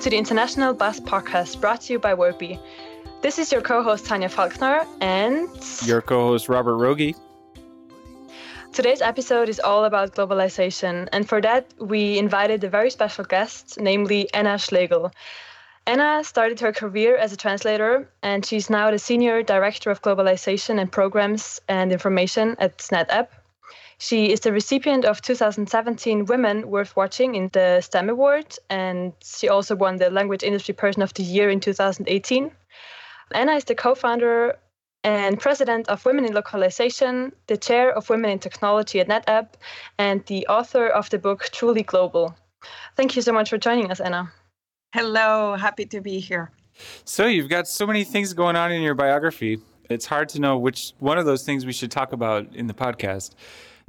to the International Buzz podcast brought to you by Wordbee. This is your co host Tanya Falkner and your co host Robert Rogi. Today's episode is all about globalization, and for that, we invited a very special guest, namely Anna Schlegel. Anna started her career as a translator, and she's now the Senior Director of Globalization and Programs and Information at NetApp, she is the recipient of 2017 Women Worth Watching in the STEM Award, and she also won the Language Industry Person of the Year in 2018. Anna is the co founder and president of Women in Localization, the chair of Women in Technology at NetApp, and the author of the book Truly Global. Thank you so much for joining us, Anna. Hello, happy to be here. So, you've got so many things going on in your biography. It's hard to know which one of those things we should talk about in the podcast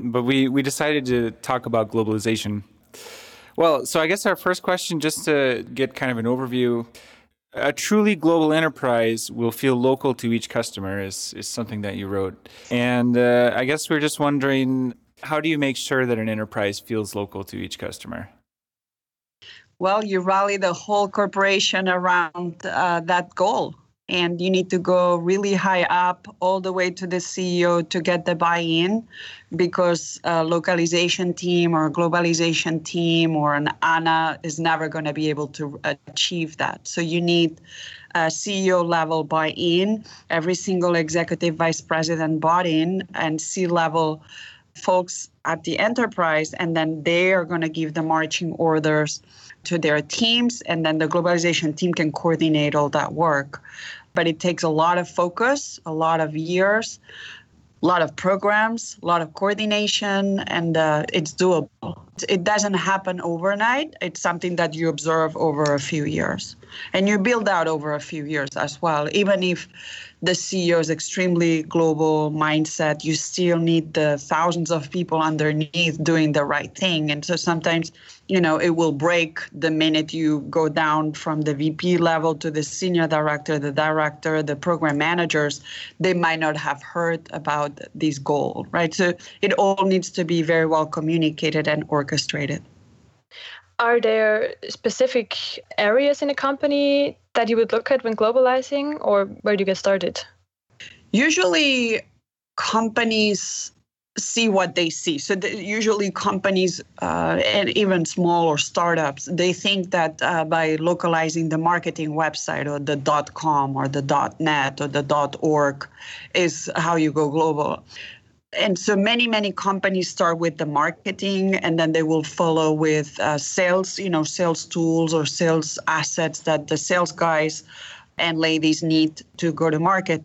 but we, we decided to talk about globalization. Well, so I guess our first question, just to get kind of an overview, a truly global enterprise will feel local to each customer is, is something that you wrote. And uh, I guess we're just wondering how do you make sure that an enterprise feels local to each customer? Well, you rally the whole corporation around uh, that goal and you need to go really high up all the way to the ceo to get the buy-in because a localization team or a globalization team or an ana is never going to be able to achieve that. So you need a ceo level buy-in. Every single executive vice president bought in and c level folks at the enterprise and then they are going to give the marching orders to their teams and then the globalization team can coordinate all that work but it takes a lot of focus, a lot of years, a lot of programs, a lot of coordination, and uh, it's doable. It doesn't happen overnight. It's something that you observe over a few years, and you build out over a few years as well. Even if the CEO is extremely global mindset, you still need the thousands of people underneath doing the right thing, and so sometimes you know it will break the minute you go down from the vp level to the senior director the director the program managers. They might not have heard about this goal right? So it all needs to be very well communicated and orchestrated. Are there specific areas in a company that you would look at when globalizing or where do you get started? Usually companies see what they see. So the, usually companies uh, and even small or startups, they think that uh, by localizing the marketing website or the .com or the .net or the .org is how you go global. And so many, many companies start with the marketing and then they will follow with uh, sales, you know, sales tools or sales assets that the sales guys and ladies need to go to market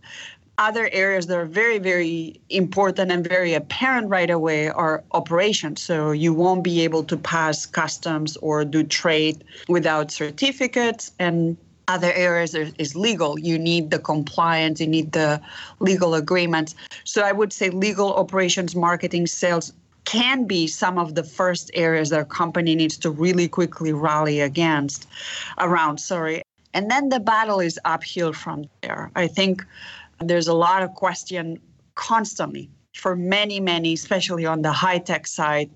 other areas that are very, very important and very apparent right away are operations. So you won't be able to pass customs or do trade without certificates. And other areas is legal. You need the compliance, you need the legal agreements. So I would say legal operations, marketing, sales can be some of the first areas that a company needs to really quickly rally against around sorry and then the battle is uphill from there i think there's a lot of question constantly for many, many, especially on the high tech side,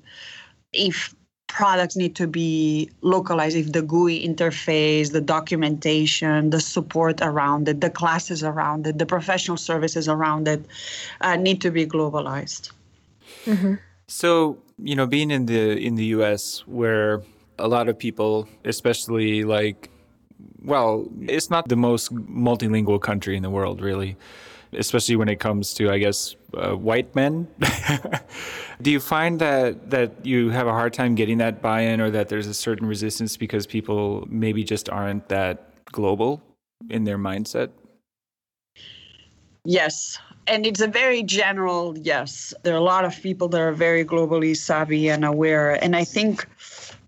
if products need to be localized, if the GUI interface, the documentation, the support around it, the classes around it, the professional services around it uh, need to be globalized. Mm-hmm. So, you know, being in the in the US where a lot of people, especially like well, it's not the most multilingual country in the world, really, especially when it comes to, I guess, uh, white men. Do you find that that you have a hard time getting that buy-in, or that there's a certain resistance because people maybe just aren't that global in their mindset? Yes, and it's a very general yes. There are a lot of people that are very globally savvy and aware, and I think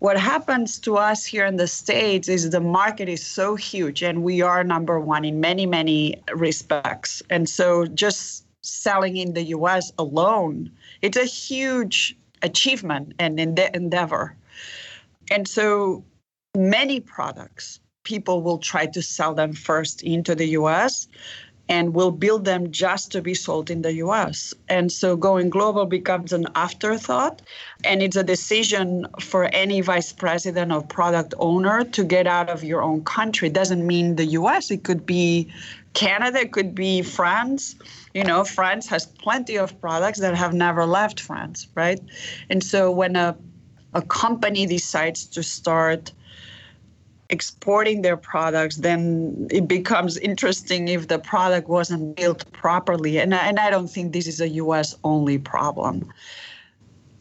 what happens to us here in the states is the market is so huge and we are number one in many many respects. And so just selling in the us alone it's a huge achievement and endeavor. And so many products people will try to sell them first into the us and will build them just to be sold in the US. And so going global becomes an afterthought. And it's a decision for any vice president or product owner to get out of your own country. It doesn't mean the US, it could be Canada, it could be France. You know, France has plenty of products that have never left France, right? And so when a, a company decides to start exporting their products, then it becomes interesting if the product wasn't built properly. And, and I don't think this is a US only problem.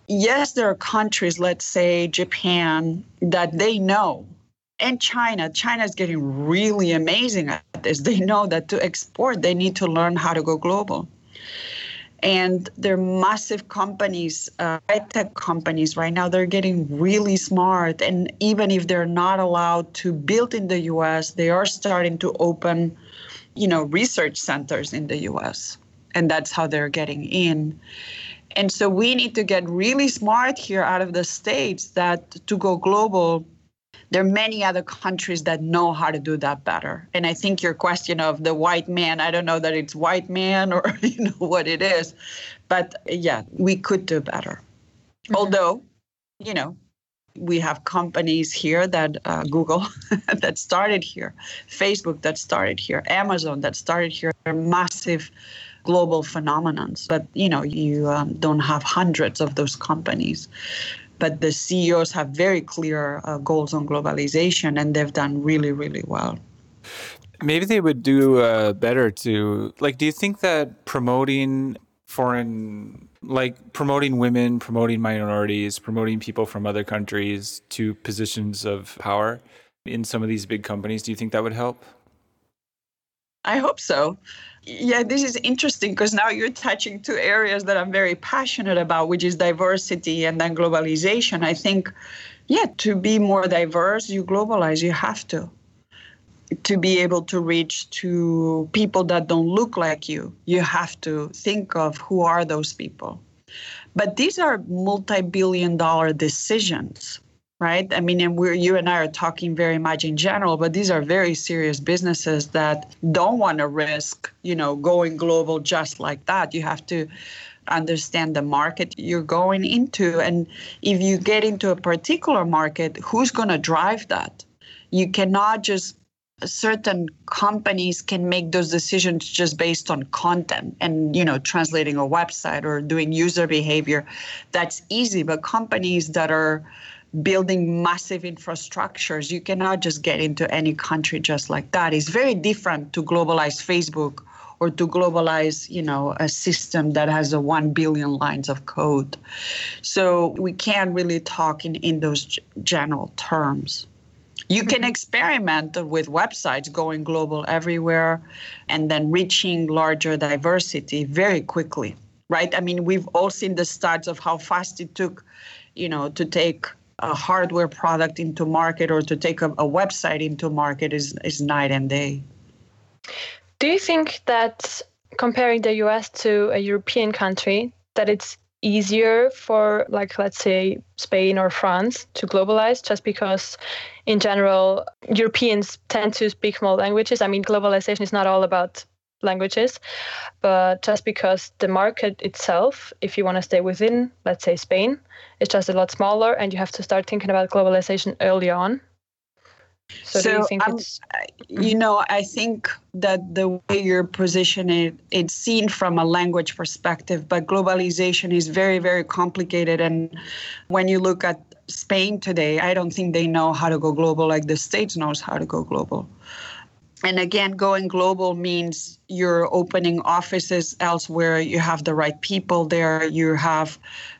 Yes, there are countries, let's say Japan, that they know, and China. China is getting really amazing at this. They know that to export, they need to learn how to go global and they're massive companies uh, high-tech companies right now. They're getting really smart. And even if they're not allowed to build in the us they are starting to open you know research centers in the us and that's how they're getting in. And so we need to get really smart here out of the states that to go global there are many other countries that know how to do that better. And I think your question of the white man, I don't know that it's white man or you know what it is, but yeah, we could do better. Mm-hmm. Although, you know, we have companies here that uh, Google that started here, Facebook that started here, Amazon that started here, They're massive global phenomenons. But you know, you um, don't have hundreds of those companies but the CEOs have very clear uh, goals on globalization, and they've done really, really well. Maybe they would do uh, better to like. Do you think that promoting foreign, like promoting women, promoting minorities, promoting people from other countries to positions of power in some of these big companies, do you think that would help? I hope so. Yeah, this is interesting because now you're touching two areas that I'm very passionate about, which is diversity and then globalization. I think, yeah, to be more diverse, you globalize, you have to. To be able to reach to people that don't look like you, you have to think of who are those people. But these are multi billion dollar decisions right? I mean, and we're you and I are talking very much in general, but these are very serious businesses that don't want to risk, you know, going global just like that. You have to understand the market you're going into, and if you get into a particular market, who's going to drive that? You cannot just certain companies can make those decisions just based on content and you know translating a website or doing user behavior that's easy but companies that are building massive infrastructures. You cannot just get into any country just like that. It's very different to globalize Facebook or to globalize, you know, a system that has a 1 billion lines of code. So we can't really talk in, in those g- general terms. You can mm-hmm. experiment with websites going global everywhere and then reaching larger diversity very quickly, right? I mean, we've all seen the stats of how fast it took, you know, to take a hardware product into market or to take a, a website into market is, is night and day. Do you think that comparing the US to a European country, that it's easier for like let's say Spain or France to globalize just because in general Europeans tend to speak more languages. I mean globalization is not all about languages, but just because the market itself, if you want to stay within, let's say Spain, is just a lot smaller, and you have to start thinking about globalization early on. So, so you think um, it's? You know, I think that the way you're positioning it, it's seen from a language perspective, but globalization is very, very complicated. And when you look at Spain today, I don't think they know how to go global like the States knows how to go global and again going global means you're opening offices elsewhere. You have the right people there. You have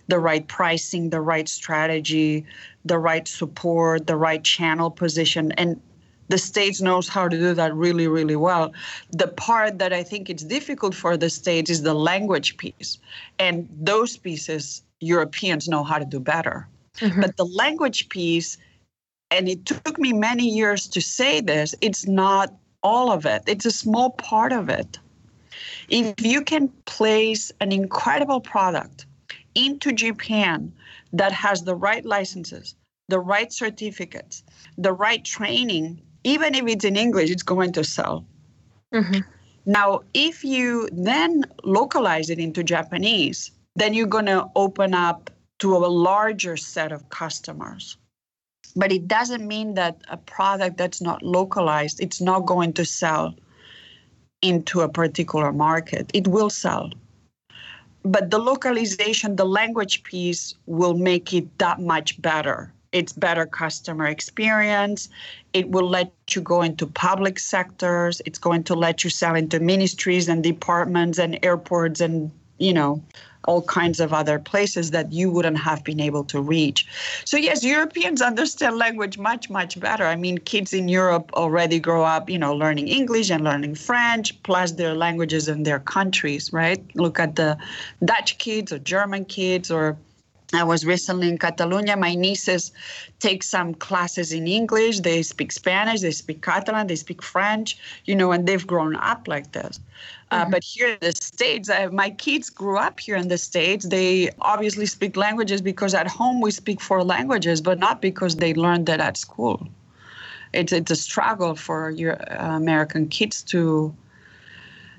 the right pricing the right strategy the right support the right channel position. And the states knows how to do that really really well. The part that i think it's difficult for the states is the language piece. And those pieces europeans know how to do better. Mm-hmm. but the language piece and it took me many years to say this it's not all of it, it's a small part of it. If you can place an incredible product into Japan that has the right licenses, the right certificates, the right training, even if it's in English, it's going to sell. Mm-hmm. Now, if you then localize it into Japanese, then you're going to open up to a larger set of customers. But it doesn't mean that a product that's not localized, it's not going to sell into a particular market. It will sell. But the localization, the language piece will make it that much better. It's better customer experience. It will let you go into public sectors. It's going to let you sell into ministries and departments and airports and, you know, all kinds of other places that you wouldn't have been able to reach. So yes, Europeans understand language much much better. I mean, kids in Europe already grow up, you know, learning English and learning French plus their languages in their countries, right? Look at the Dutch kids or German kids or I was recently in Catalonia. My nieces take some classes in English. They speak Spanish, they speak Catalan, they speak French, you know, and they've grown up like this. Uh, mm-hmm. but here in the States, I, my kids grew up here in the States. They obviously speak languages because at home we speak four languages, but not because they learned that at school. It's, it's a struggle for your uh, American kids to,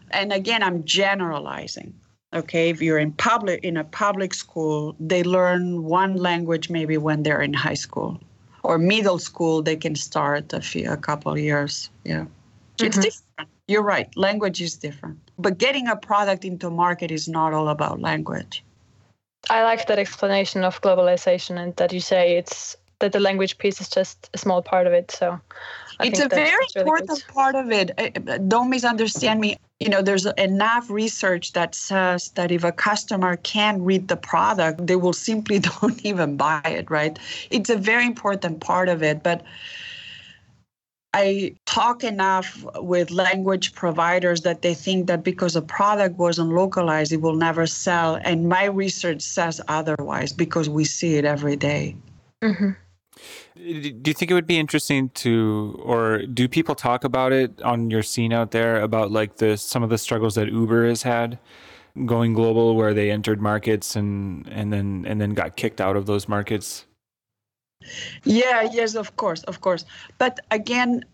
and again, I'm generalizing. Okay, if you're in public in a public school, they learn one language maybe when they're in high school, or middle school. They can start a few a couple years. Yeah, mm-hmm. it's different. You're right. Language is different but getting a product into market is not all about language. I like that explanation of globalization and that you say it's that the language piece is just a small part of it. So I it's a very really important good. part of it. Don't misunderstand me. You know, there's enough research that says that if a customer can't read the product, they will simply don't even buy it, right? It's a very important part of it. But I talk enough with language providers that they think that because a product wasn't localized, it will never sell. And my research says otherwise because we see it every day. Mm-hmm. Do you think it would be interesting to, or do people talk about it on your scene out there about like the some of the struggles that Uber has had going global, where they entered markets and and then and then got kicked out of those markets? Yeah, yes, of course, of course. But again,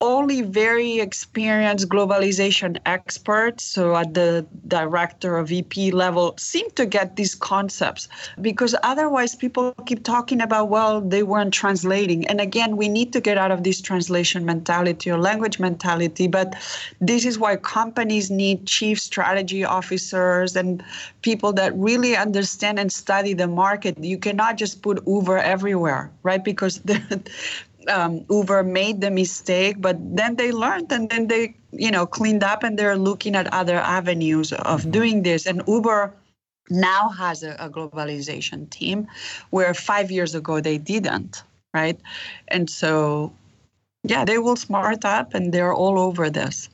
only very experienced globalization experts, so at the director or VP level, seem to get these concepts because otherwise people keep talking about, well, they weren't translating. And again, we need to get out of this translation mentality or language mentality. But this is why companies need chief strategy officers and people that really understand and study the market. You cannot just put Uber everywhere, right? Because um, Uber made the mistake, but then they learned and then they, you know, cleaned up and they're looking at other avenues of mm-hmm. doing this. And Uber now has a, a globalization team where five years ago they didn't, right? And so, yeah, they will smart up and they're all over this.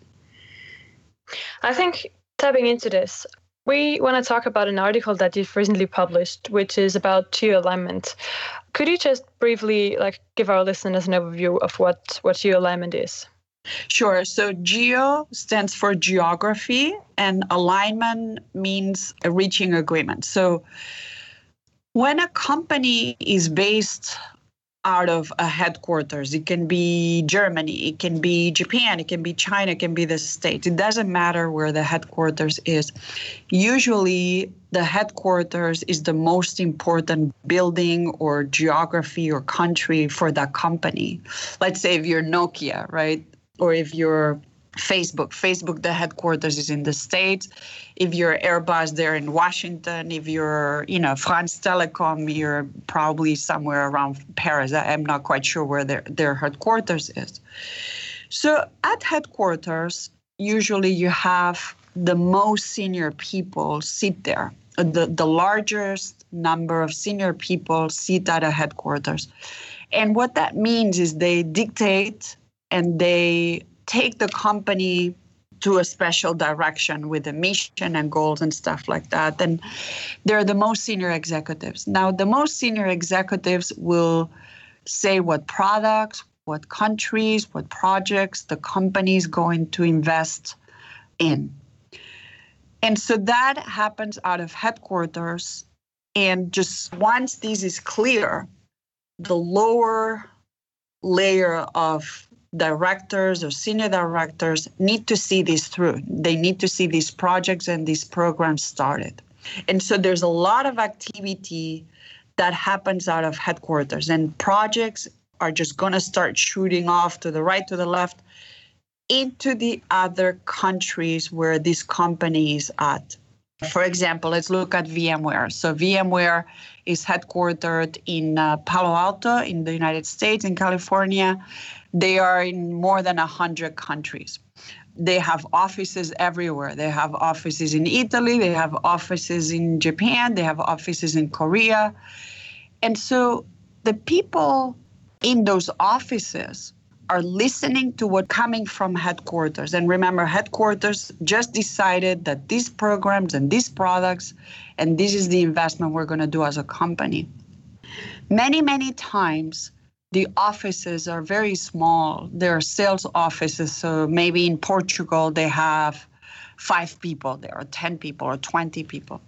I think tapping into this, we want to talk about an article that you've recently published, which is about geo alignment. Could you just briefly like give our listeners an overview of what what geo alignment is? Sure. So geo stands for geography, and alignment means reaching agreement. So when a company is based out of a headquarters. It can be Germany, it can be Japan, it can be China, it can be the States. It doesn't matter where the headquarters is. Usually, the headquarters is the most important building or geography or country for that company. Let's say if you're Nokia, right? Or if you're Facebook. Facebook, the headquarters is in the States. If you're Airbus, they're in Washington. If you're, you know, France Telecom, you're probably somewhere around Paris. I'm not quite sure where their, their headquarters is. So at headquarters, usually you have the most senior people sit there. The, the largest number of senior people sit at a headquarters. And what that means is they dictate and they take the company to a special direction with a mission and goals and stuff like that. And they're the most senior executives. Now, the most senior executives will say what products, what countries, what projects the company is going to invest in. And so that happens out of headquarters. And just once this is clear, the lower layer of directors or senior directors need to see this through. They need to see these projects and these programs started. And so there's a lot of activity that happens out of headquarters, and projects are just going to start shooting off to the right, to the left, into the other countries where these companies at. For example, let's look at VMware. So, VMware is headquartered in uh, Palo Alto in the United States, in California. They are in more than 100 countries. They have offices everywhere. They have offices in Italy, they have offices in Japan, they have offices in Korea. And so the people in those offices are listening to what coming from headquarters. And remember headquarters just decided that these programs and these products and this is the investment we're going to do as a company. Many many times the offices are very small. They're sales offices so maybe in portugal they have five people there or 10 people or 20 people.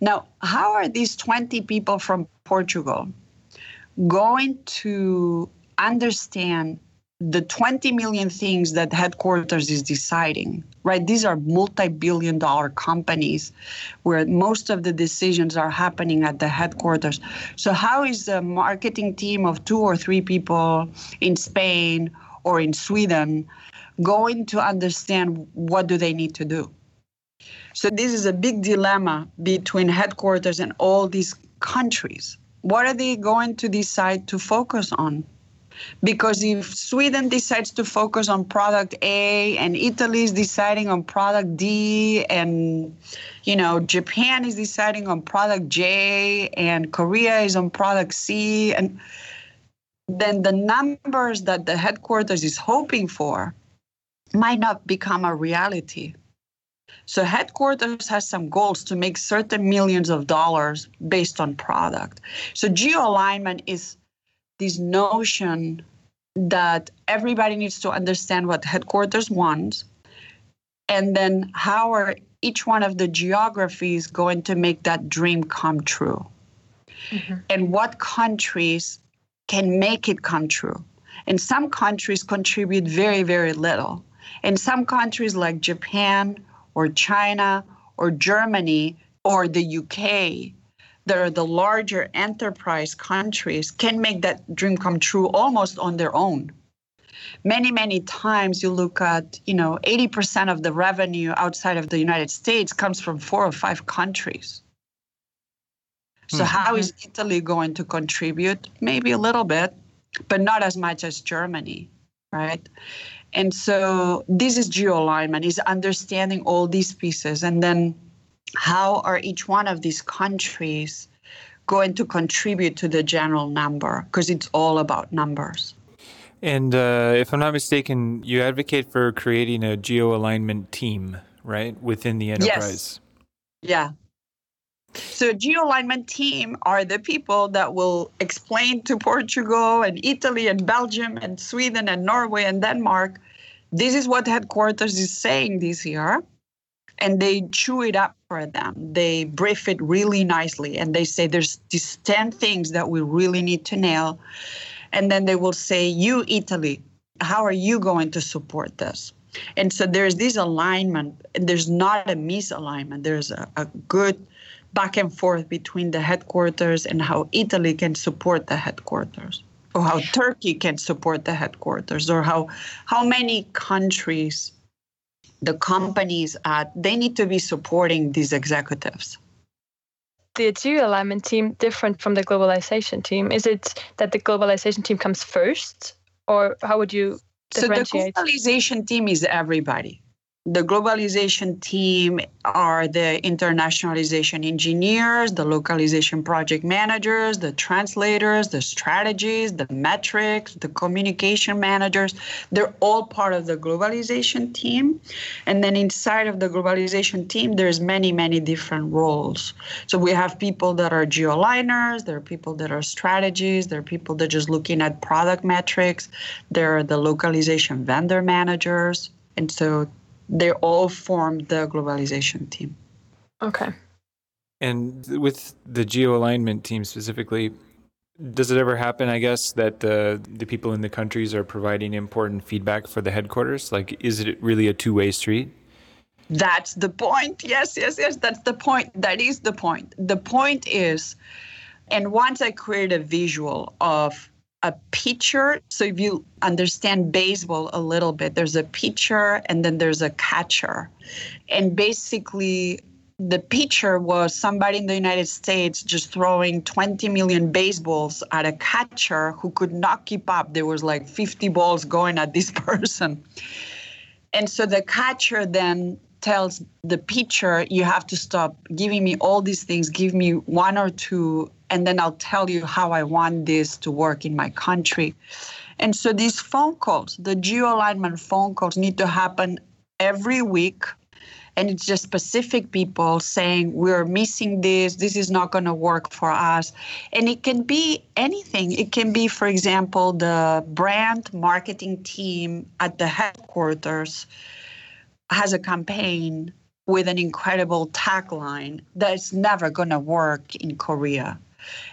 Now how are these 20 people from portugal going to understand the 20 million things that headquarters is deciding right? These are multi-billion dollar companies where most of the decisions are happening at the headquarters. So how is a marketing team of two or three people in spain or in sweden going to understand what do they need to do? So this is a big dilemma between headquarters and all these countries. What are they going to decide to focus on because if Sweden decides to focus on product A and Italy is deciding on product D and you know Japan is deciding on product J and Korea is on product C and then the numbers that the headquarters is hoping for might not become a reality. So headquarters has some goals to make certain millions of dollars based on product. So geo alignment is this notion that everybody needs to understand what headquarters wants and then how are each one of the geographies going to make that dream come true? Mm-hmm. and what countries can make it come true? And some countries contribute very very little. And some countries like japan or china or germany or the uk that the larger enterprise countries can make that dream come true almost on their own. Many many times you look at you know 80% of the revenue outside of the united states comes from four or five countries. So mm-hmm. how is italy going to contribute? Maybe a little bit but not as much as germany right? And so this is geo alignment is understanding all these pieces and then how are each one of these countries going to contribute to the general number? Because it's all about numbers. And uh, if I'm not mistaken, you advocate for creating a geo alignment team, right, within the enterprise? Yes. Yeah. So geo alignment team are the people that will explain to Portugal and Italy and Belgium and Sweden and Norway and Denmark, this is what headquarters is saying this year and they chew it up for them. They brief it really nicely and they say there's these 10 things that we really need to nail. And then they will say, You, Italy, how are you going to support this? And so there's this alignment. There's not a misalignment. There's a, a good back and forth between the headquarters and how Italy can support the headquarters or how Turkey can support the headquarters or how how many countries the companies uh, they need to be supporting these executives. The geo alignment team different from the globalization team. Is it that the globalization team comes first or how would you differentiate? so the globalization team is everybody the globalization team are the internationalization engineers, the localization project managers, the translators, the strategies, the metrics, the communication managers. They're all part of the globalization team. And then inside of the globalization team, there's many, many different roles. So we have people that are geoliners, there are people that are strategies, there are people that are just looking at product metrics, there are the localization vendor managers. And so they all formed the globalization team. Okay. And with the geo alignment team specifically, Does it ever happen, I guess, that the, the people in the countries are providing important feedback for the headquarters? Like, is it really a two way street? That's the point. Yes, yes, yes. That's the point. That is the point. The point is, and once I create a visual of a pitcher. So if you understand baseball a little bit, there's a pitcher and then there's a catcher. And basically, the pitcher was somebody in the United States just throwing 20 million baseballs at a catcher who could not keep up. There was like 50 balls going at this person. And so the catcher then tells the pitcher, You have to stop giving me all these things, give me one or two and then I'll tell you how I want this to work in my country. And so these phone calls, the geo alignment phone calls, need to happen every week. And it's just specific people saying, We're missing this, this is not going to work for us. And it can be anything. It can be, for example, the brand marketing team at the headquarters has a campaign with an incredible tagline that's never going to work in Korea.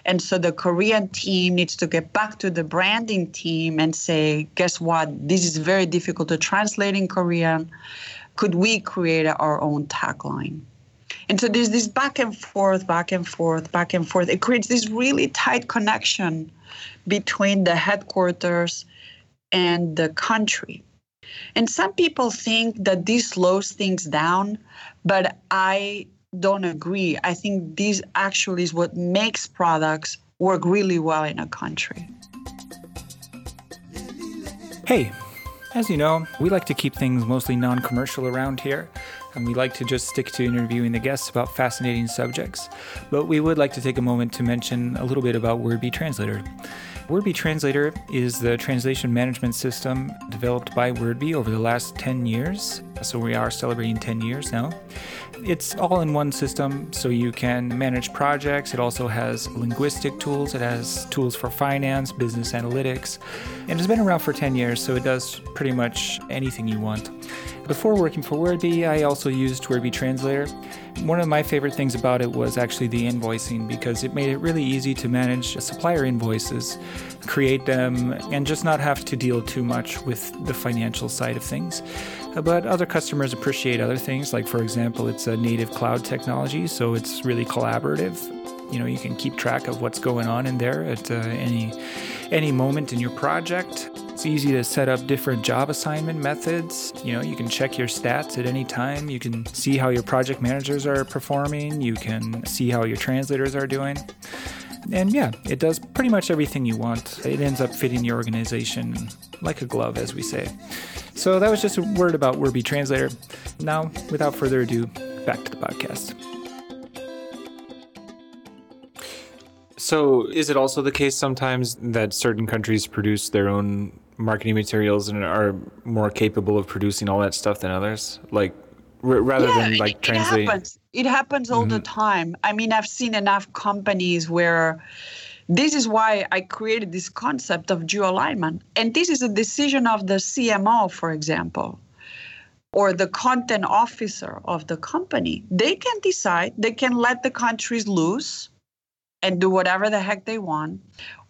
And so the Korean team needs to get back to the branding team and say, guess what? This is very difficult to translate in Korean. Could we create our own tagline? And so there's this back and forth, back and forth, back and forth. It creates this really tight connection between the headquarters and the country. And some people think that this slows things down, but I don't agree. I think this actually is what makes products work really well in a country. Hey, as you know, we like to keep things mostly non commercial around here, and we like to just stick to interviewing the guests about fascinating subjects. But we would like to take a moment to mention a little bit about WordBee Translator. WordBee Translator is the translation management system developed by WordBee over the last 10 years. So we are celebrating 10 years now. It's all in one system, so you can manage projects. It also has linguistic tools, it has tools for finance, business analytics, and it's been around for 10 years, so it does pretty much anything you want. Before working for WordBee, I also used WordBee Translator. One of my favorite things about it was actually the invoicing because it made it really easy to manage supplier invoices, create them, and just not have to deal too much with the financial side of things. But other customers appreciate other things, like, for example, it's a native cloud technology, so it's really collaborative. You know, you can keep track of what's going on in there at uh, any any moment in your project. It's easy to set up different job assignment methods. You know, you can check your stats at any time. You can see how your project managers are performing. You can see how your translators are doing. And yeah, it does pretty much everything you want. It ends up fitting your organization like a glove, as we say. So that was just a word about WordBee Translator. Now, without further ado, back to the podcast. So, is it also the case sometimes that certain countries produce their own marketing materials and are more capable of producing all that stuff than others? Like r- rather yeah, than like it, translate. It happens. It happens all mm-hmm. the time. I mean, I've seen enough companies where this is why I created this concept of geo alignment. And this is a decision of the CMO, for example, or the content officer of the company. They can decide, they can let the countries loose and do whatever the heck they want,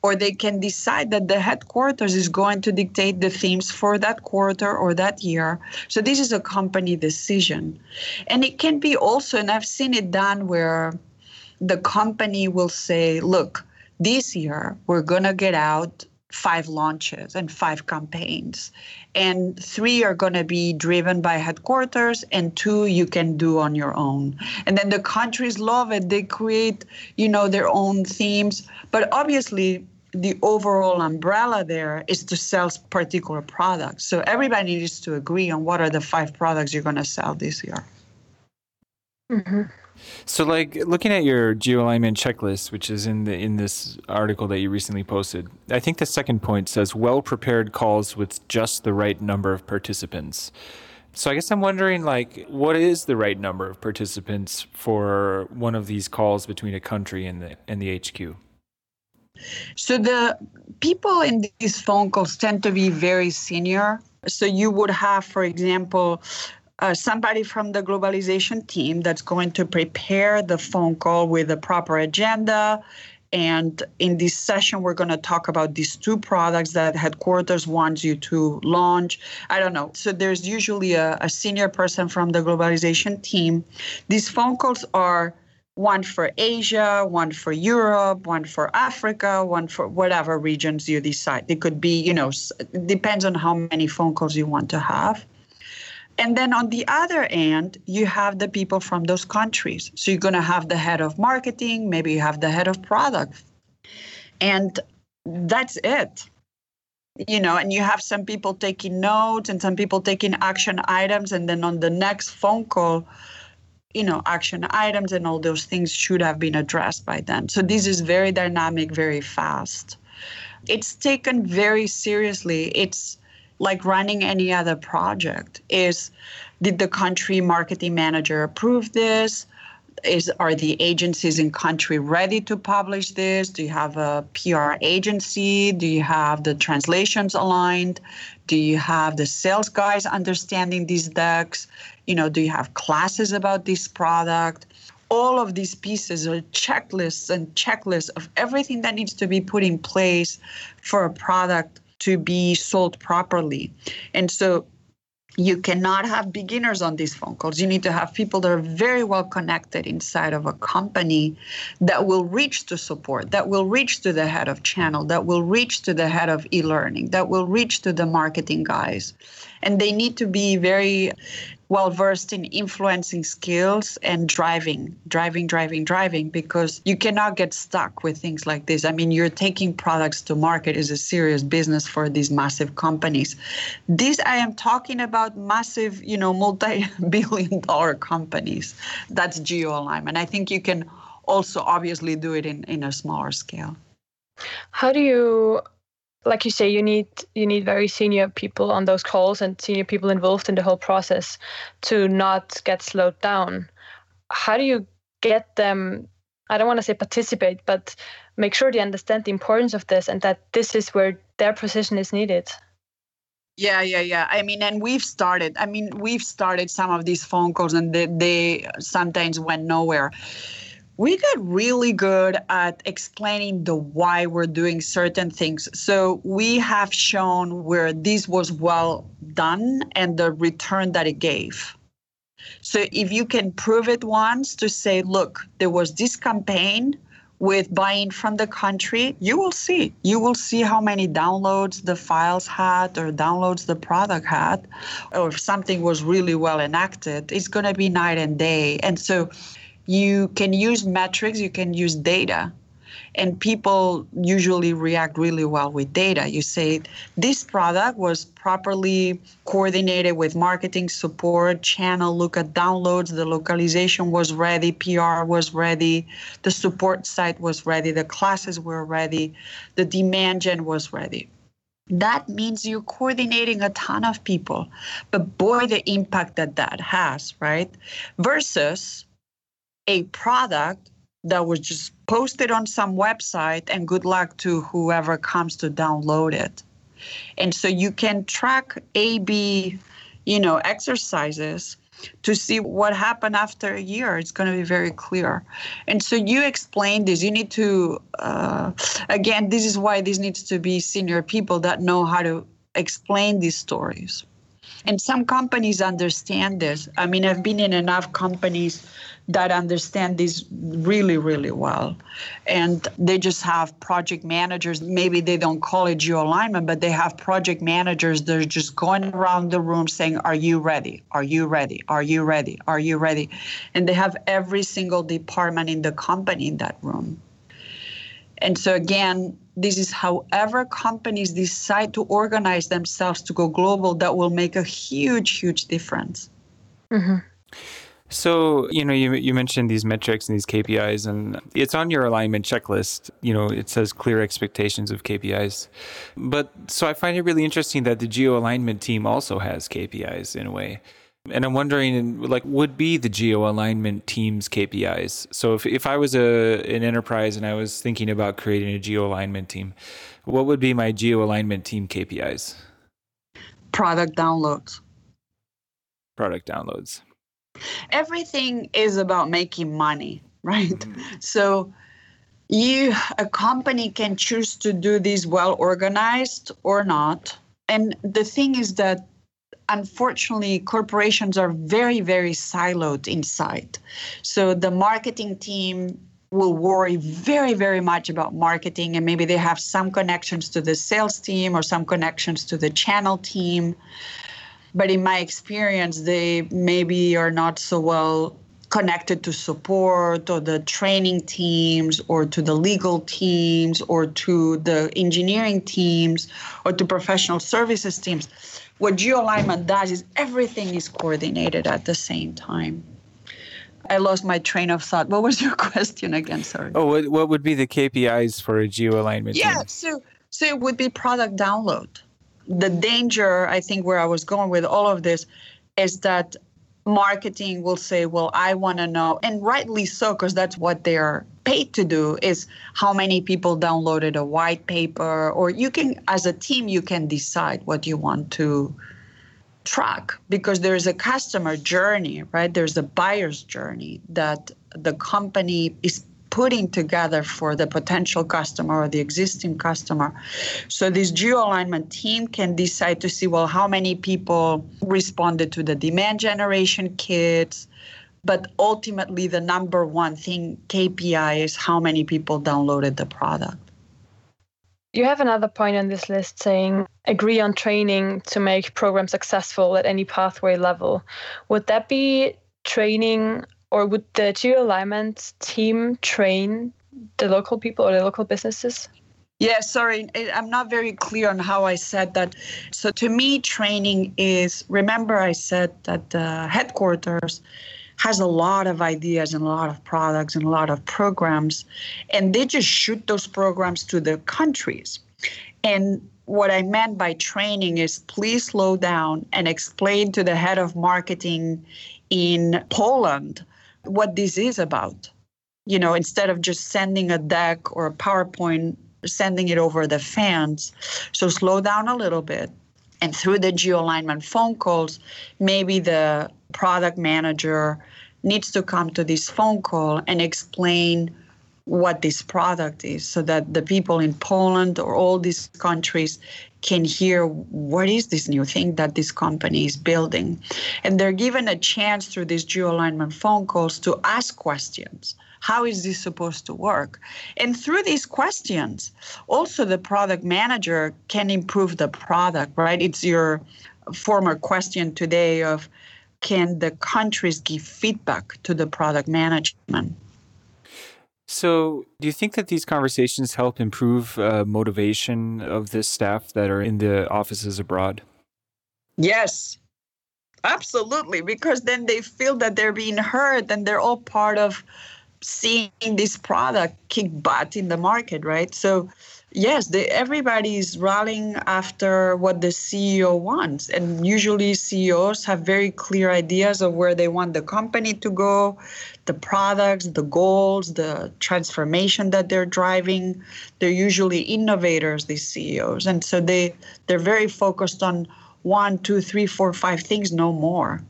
or they can decide that the headquarters is going to dictate the themes for that quarter or that year. So this is a company decision. And it can be also, and I've seen it done where the company will say, look, this year we're going to get out five launches and five campaigns. And three are going to be driven by headquarters and two you can do on your own. And then the countries love it. They create you know their own themes. But obviously the overall umbrella there is to sell particular products. So everybody needs to agree on what are the five products you're going to sell this year. Mm-hmm. So, like looking at your geo alignment checklist, which is in the in this article that you recently posted, I think the second point says well prepared calls with just the right number of participants. So, I guess I'm wondering, like, what is the right number of participants for one of these calls between a country and the and the HQ? So the people in these phone calls tend to be very senior. So you would have, for example, uh, somebody from the globalization team that's going to prepare the phone call with a proper agenda And in this session, we're going to talk about these two products that headquarters wants you to launch. I don't know. So there's usually a, a senior person from the globalization team. These phone calls are one for Asia, one for Europe, one for Africa, one for whatever regions you decide. It could be, you know, depends on how many phone calls you want to have. And then on the other end, you have the people from those countries. So you're going to have the head of marketing, maybe you have the head of product. And that's it. You know, and you have some people taking notes and some people taking action items. And then on the next phone call, you know, action items and all those things should have been addressed by then. So this is very dynamic, very fast. It's taken very seriously. It's like running any other project is did the country marketing manager approve this? Is are the agencies in country ready to publish this? Do you have a pr agency? Do you have the translations aligned? Do you have the sales guys understanding these decks? You know do you have classes about this product? All of these pieces are checklists and checklists of everything that needs to be put in place for a product to be sold properly. And so you cannot have beginners on these phone calls. You need to have people that are very well connected inside of a company that will reach to support, that will reach to the head of channel, that will reach to the head of e learning, that will reach to the marketing guys. And they need to be very well versed in influencing skills and driving, driving, driving, driving, because you cannot get stuck with things like this. I mean, you're taking products to market is a serious business for these massive companies. This I am talking about massive, you know, multi-billion dollar companies. That's geo alignment. I think you can also obviously do it in, in a smaller scale. How do you like you say, you need you need very senior people on those calls and senior people involved in the whole process to not get slowed down. How do you get them? I don't want to say participate, but make sure they understand the importance of this and that this is where their position is needed. Yeah, yeah, yeah. I mean, and we've started. I mean, we've started some of these phone calls, and they, they sometimes went nowhere we got really good at explaining the why we're doing certain things. So we have shown where this was well done and the return that it gave. So if you can prove it once to say, look, there was this campaign with buying from the country, you will see. You will see how many downloads the files had or downloads the product had, or if something was really well enacted, it's going to be night and day. And so you can use metrics, you can use data. And people usually react really well with data. You say, this product was properly coordinated with marketing support, channel look at downloads, the localization was ready, PR was ready, the support site was ready, the classes were ready, the demand gen was ready that means you're coordinating a ton of people but boy the impact that that has right versus a product that was just posted on some website and good luck to whoever comes to download it. And so you can track A B, you know, exercises to see what happened after a year. It's going to be very clear. And so you explain this. You need to, uh, again, this is why this needs to be senior people that know how to explain these stories. And some companies understand this. I mean, I've been in enough companies that understand this really, really well. And they just have project managers. Maybe they don't call it geo alignment, but they have project managers that are just going around the room saying, Are you ready? Are you ready? Are you ready? Are you ready? And they have every single department in the company in that room. And so, again, this is however companies decide to organize themselves to go global that will make a huge, huge difference. Mm-hmm. So, you know, you, you mentioned these metrics and these KPIs, and it's on your alignment checklist. You know, it says clear expectations of KPIs. But so I find it really interesting that the geo alignment team also has KPIs in a way. And I'm wondering, like, would be the geo alignment team's KPIs? So if, if I was a an enterprise and I was thinking about creating a geo alignment team, what would be my geo alignment team KPIs? Product downloads. Product downloads everything is about making money, right? Mm-hmm. So You, a company can choose to do this well organized or not. And the thing is that unfortunately corporations are very very siloed inside so the marketing team will worry very very much about marketing and maybe they have some connections to the sales team or some connections to the channel team but in my experience they maybe are not so well connected to support or the training teams or to the legal teams or to the engineering teams or to professional services teams. What GeoAlignment does is everything is coordinated at the same time. I lost my train of thought. What was your question again? Sorry. Oh, what, what would be the KPIs for a GeoAlignment? Yeah, team? so so it would be product download. The danger, I think, where I was going with all of this, is that marketing will say, well, I want to know, and rightly so, because that's what they're paid to do, is how many people downloaded a white paper, or you can, as a team, you can decide what you want to track because there's a customer journey, right? There's a buyer's journey that the company is putting together for the potential customer or the existing customer. So this geo alignment team can decide to see well how many people responded to the demand generation kits, but ultimately the number one thing KPI is how many people downloaded the product. You have another point on this list saying agree on training to make programs successful at any pathway level. Would that be training or would the geo alignment team train the local people or the local businesses? Yeah, sorry, I'm not very clear on how I said that. So, to me, training is remember, I said that the headquarters has a lot of ideas and a lot of products and a lot of programs, and they just shoot those programs to the countries. And what I meant by training is please slow down and explain to the head of marketing in Poland what this is about. You know, instead of just sending a deck or a PowerPoint, sending it over the fans. So slow down a little bit. And through the geo alignment phone calls, maybe the product manager needs to come to this phone call and explain what this product is so that the people in Poland or all these countries can hear what is this new thing that this company is building. And they're given a chance through these geo alignment phone calls to ask questions. How is this supposed to work? And through these questions, also the product manager can improve the product, right? It's your former question today of can the countries give feedback to the product management? So, do you think that these conversations help improve uh, motivation of the staff that are in the offices abroad? Yes, absolutely. Because then they feel that they're being heard and they're all part of seeing this product kick butt in the market, right? So, yes, the, everybody is rallying after what the CEO wants. And usually, CEOs have very clear ideas of where they want the company to go, the products, the goals, the transformation that they're driving. They're usually innovators, these CEOs. And so they, they're very focused on one, two, three, four, five things, no more.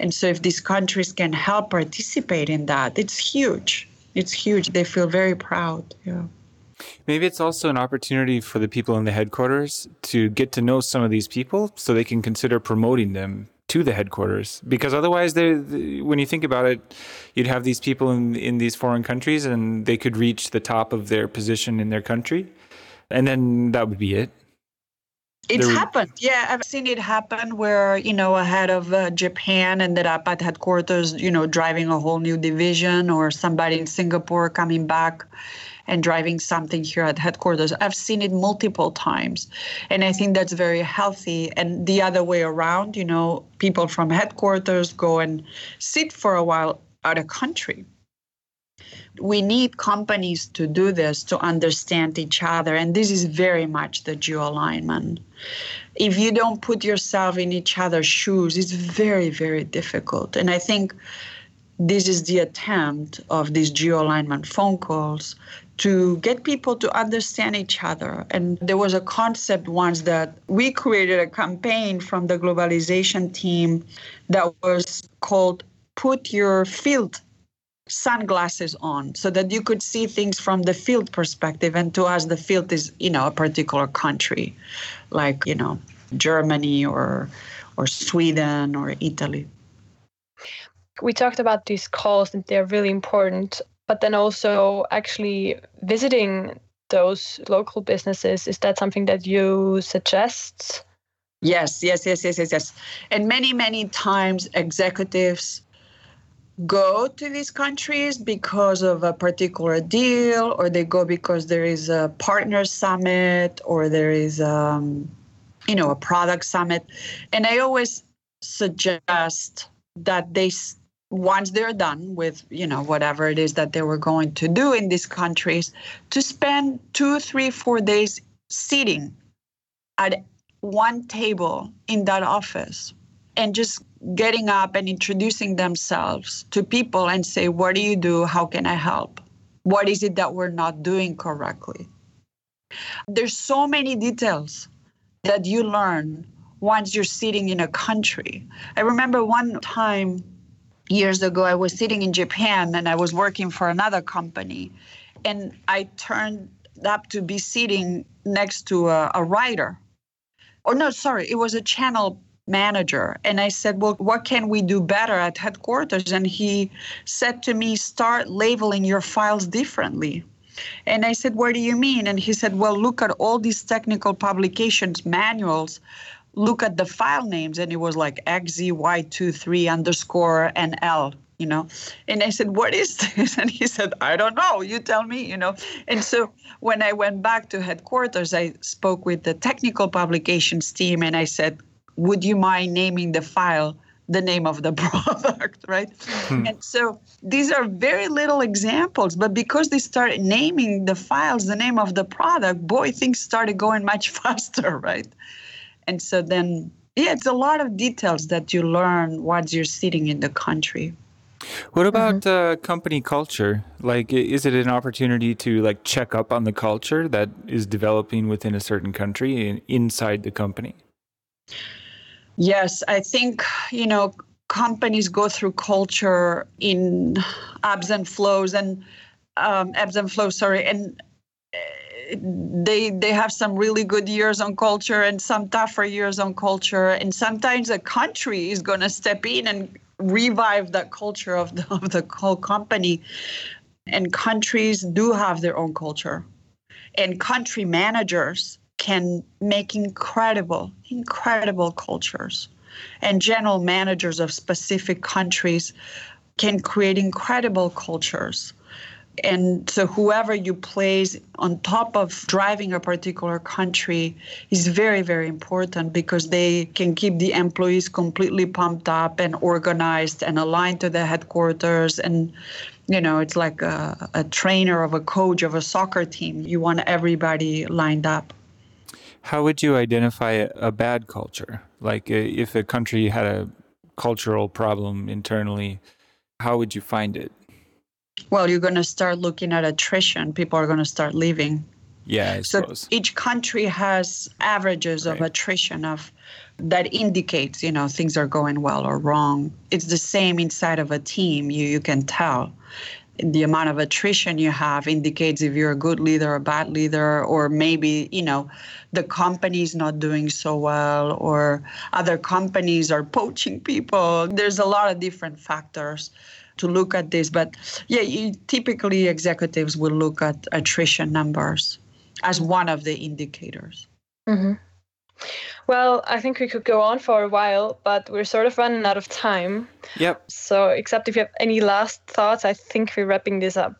And so, if these countries can help participate in that, it's huge. It's huge. They feel very proud. Yeah. Maybe it's also an opportunity for the people in the headquarters to get to know some of these people so they can consider promoting them to the headquarters because otherwise they when you think about it you'd have these people in in these foreign countries and they could reach the top of their position in their country and then that would be it it's there happened. Yeah, I've seen it happen where, you know, a head of uh, Japan ended up at headquarters, you know, driving a whole new division, or somebody in Singapore coming back and driving something here at headquarters. I've seen it multiple times. And I think that's very healthy. And the other way around, you know, people from headquarters go and sit for a while out of country. We need companies to do this to understand each other. And this is very much the geo alignment. If you don't put yourself in each other's shoes, it's very, very difficult. And I think this is the attempt of these geo alignment phone calls to get people to understand each other. And there was a concept once that we created a campaign from the globalization team that was called Put Your Field sunglasses on so that you could see things from the field perspective. And to us the field is you know a particular country like you know germany or or sweden or italy. We talked about these calls and they're really important but then also actually visiting those local businesses is that something that you suggest? Yes yes yes yes yes yes. And many many times executives go to these countries because of a particular deal or they go because there is a partner summit or there is um, you know a product summit. And i always suggest that they once they're done with you know whatever it is that they were going to do in these countries to spend two three four days sitting at one table in that office and just getting up and introducing themselves to people and say, What do you do? How can I help? What is it that we're not doing correctly? There's so many details that you learn once you're sitting in a country. I remember one time years ago, I was sitting in Japan and I was working for another company, and I turned up to be sitting next to a, a writer. Or, no, sorry, it was a channel manager. And I said, Well, what can we do better at headquarters? And he said to me, Start labeling your files differently. And I said, What do you mean? And he said, Well, look at all these technical publications, manuals. Look at the file names. And it was like XZY23 underscore and L you know and i said what is this and he said i don't know you tell me you know and so when i went back to headquarters i spoke with the technical publications team and i said would you mind naming the file the name of the product, right? Hmm. And so these are very little examples, but because they started naming the files the name of the product, boy, things started going much faster, right? And so then, yeah, it's a lot of details that you learn once you're sitting in the country. What about mm-hmm. uh, company culture? Like, is it an opportunity to like check up on the culture that is developing within a certain country and inside the company? Yes, I think, you know, companies go through culture in ebbs and flows and um, ebbs and flows, sorry. And eh, they they have some really good years on culture and some tougher years on culture and sometimes a country is going to step in and revive that culture of the, of the whole company and countries do have their own culture and country managers can make incredible, incredible cultures. And general managers of specific countries can create incredible cultures. And so, whoever you place on top of driving a particular country is very, very important because they can keep the employees completely pumped up and organized and aligned to the headquarters. And, you know, it's like a, a trainer of a coach of a soccer team. You want everybody lined up. How would you identify a bad culture? Like uh, if a country had a cultural problem internally, how would you find it? Well, you're going to start looking at attrition. People are going to start leaving. Yeah, I so suppose. each country has averages right. of attrition of that indicates, you know, things are going well or wrong. It's the same inside of a team. You you can tell the amount of attrition you have indicates if you're a good leader or a bad leader or maybe you know the company's not doing so well or other companies are poaching people there's a lot of different factors to look at this but yeah you, typically executives will look at attrition numbers as one of the indicators mm-hmm. Well, I think we could go on for a while, but we're sort of running out of time. Yep. So, except if you have any last thoughts, I think we're wrapping this up.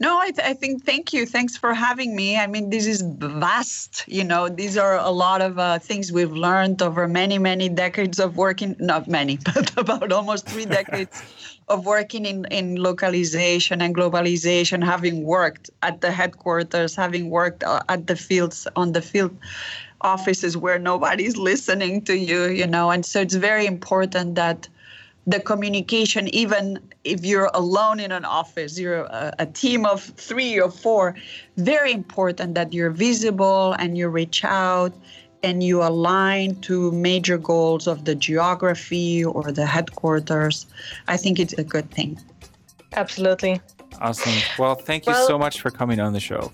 No, I, th- I think thank you. Thanks for having me. I mean, this is vast. You know, these are a lot of uh, things we've learned over many, many decades of working. Not many, but about almost three decades of working in, in localization and globalization, having worked at the headquarters, having worked uh, at the fields on the field offices where nobody's listening to you, you know. And so it's very important that the communication, even if you're alone in an office, you're a, a, team of three or four, very important that you're visible and you reach out and you align to major goals of the geography or the headquarters. I think it's a good thing. Absolutely. Awesome. Well, thank you well, so much for coming on the show.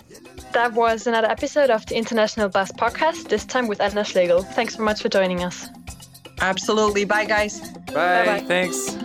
That was another episode of the International Bus Podcast, this time with Anna Schlegel. Thanks so much for joining us. Absolutely. Bye, guys. Bye. Bye-bye. Thanks.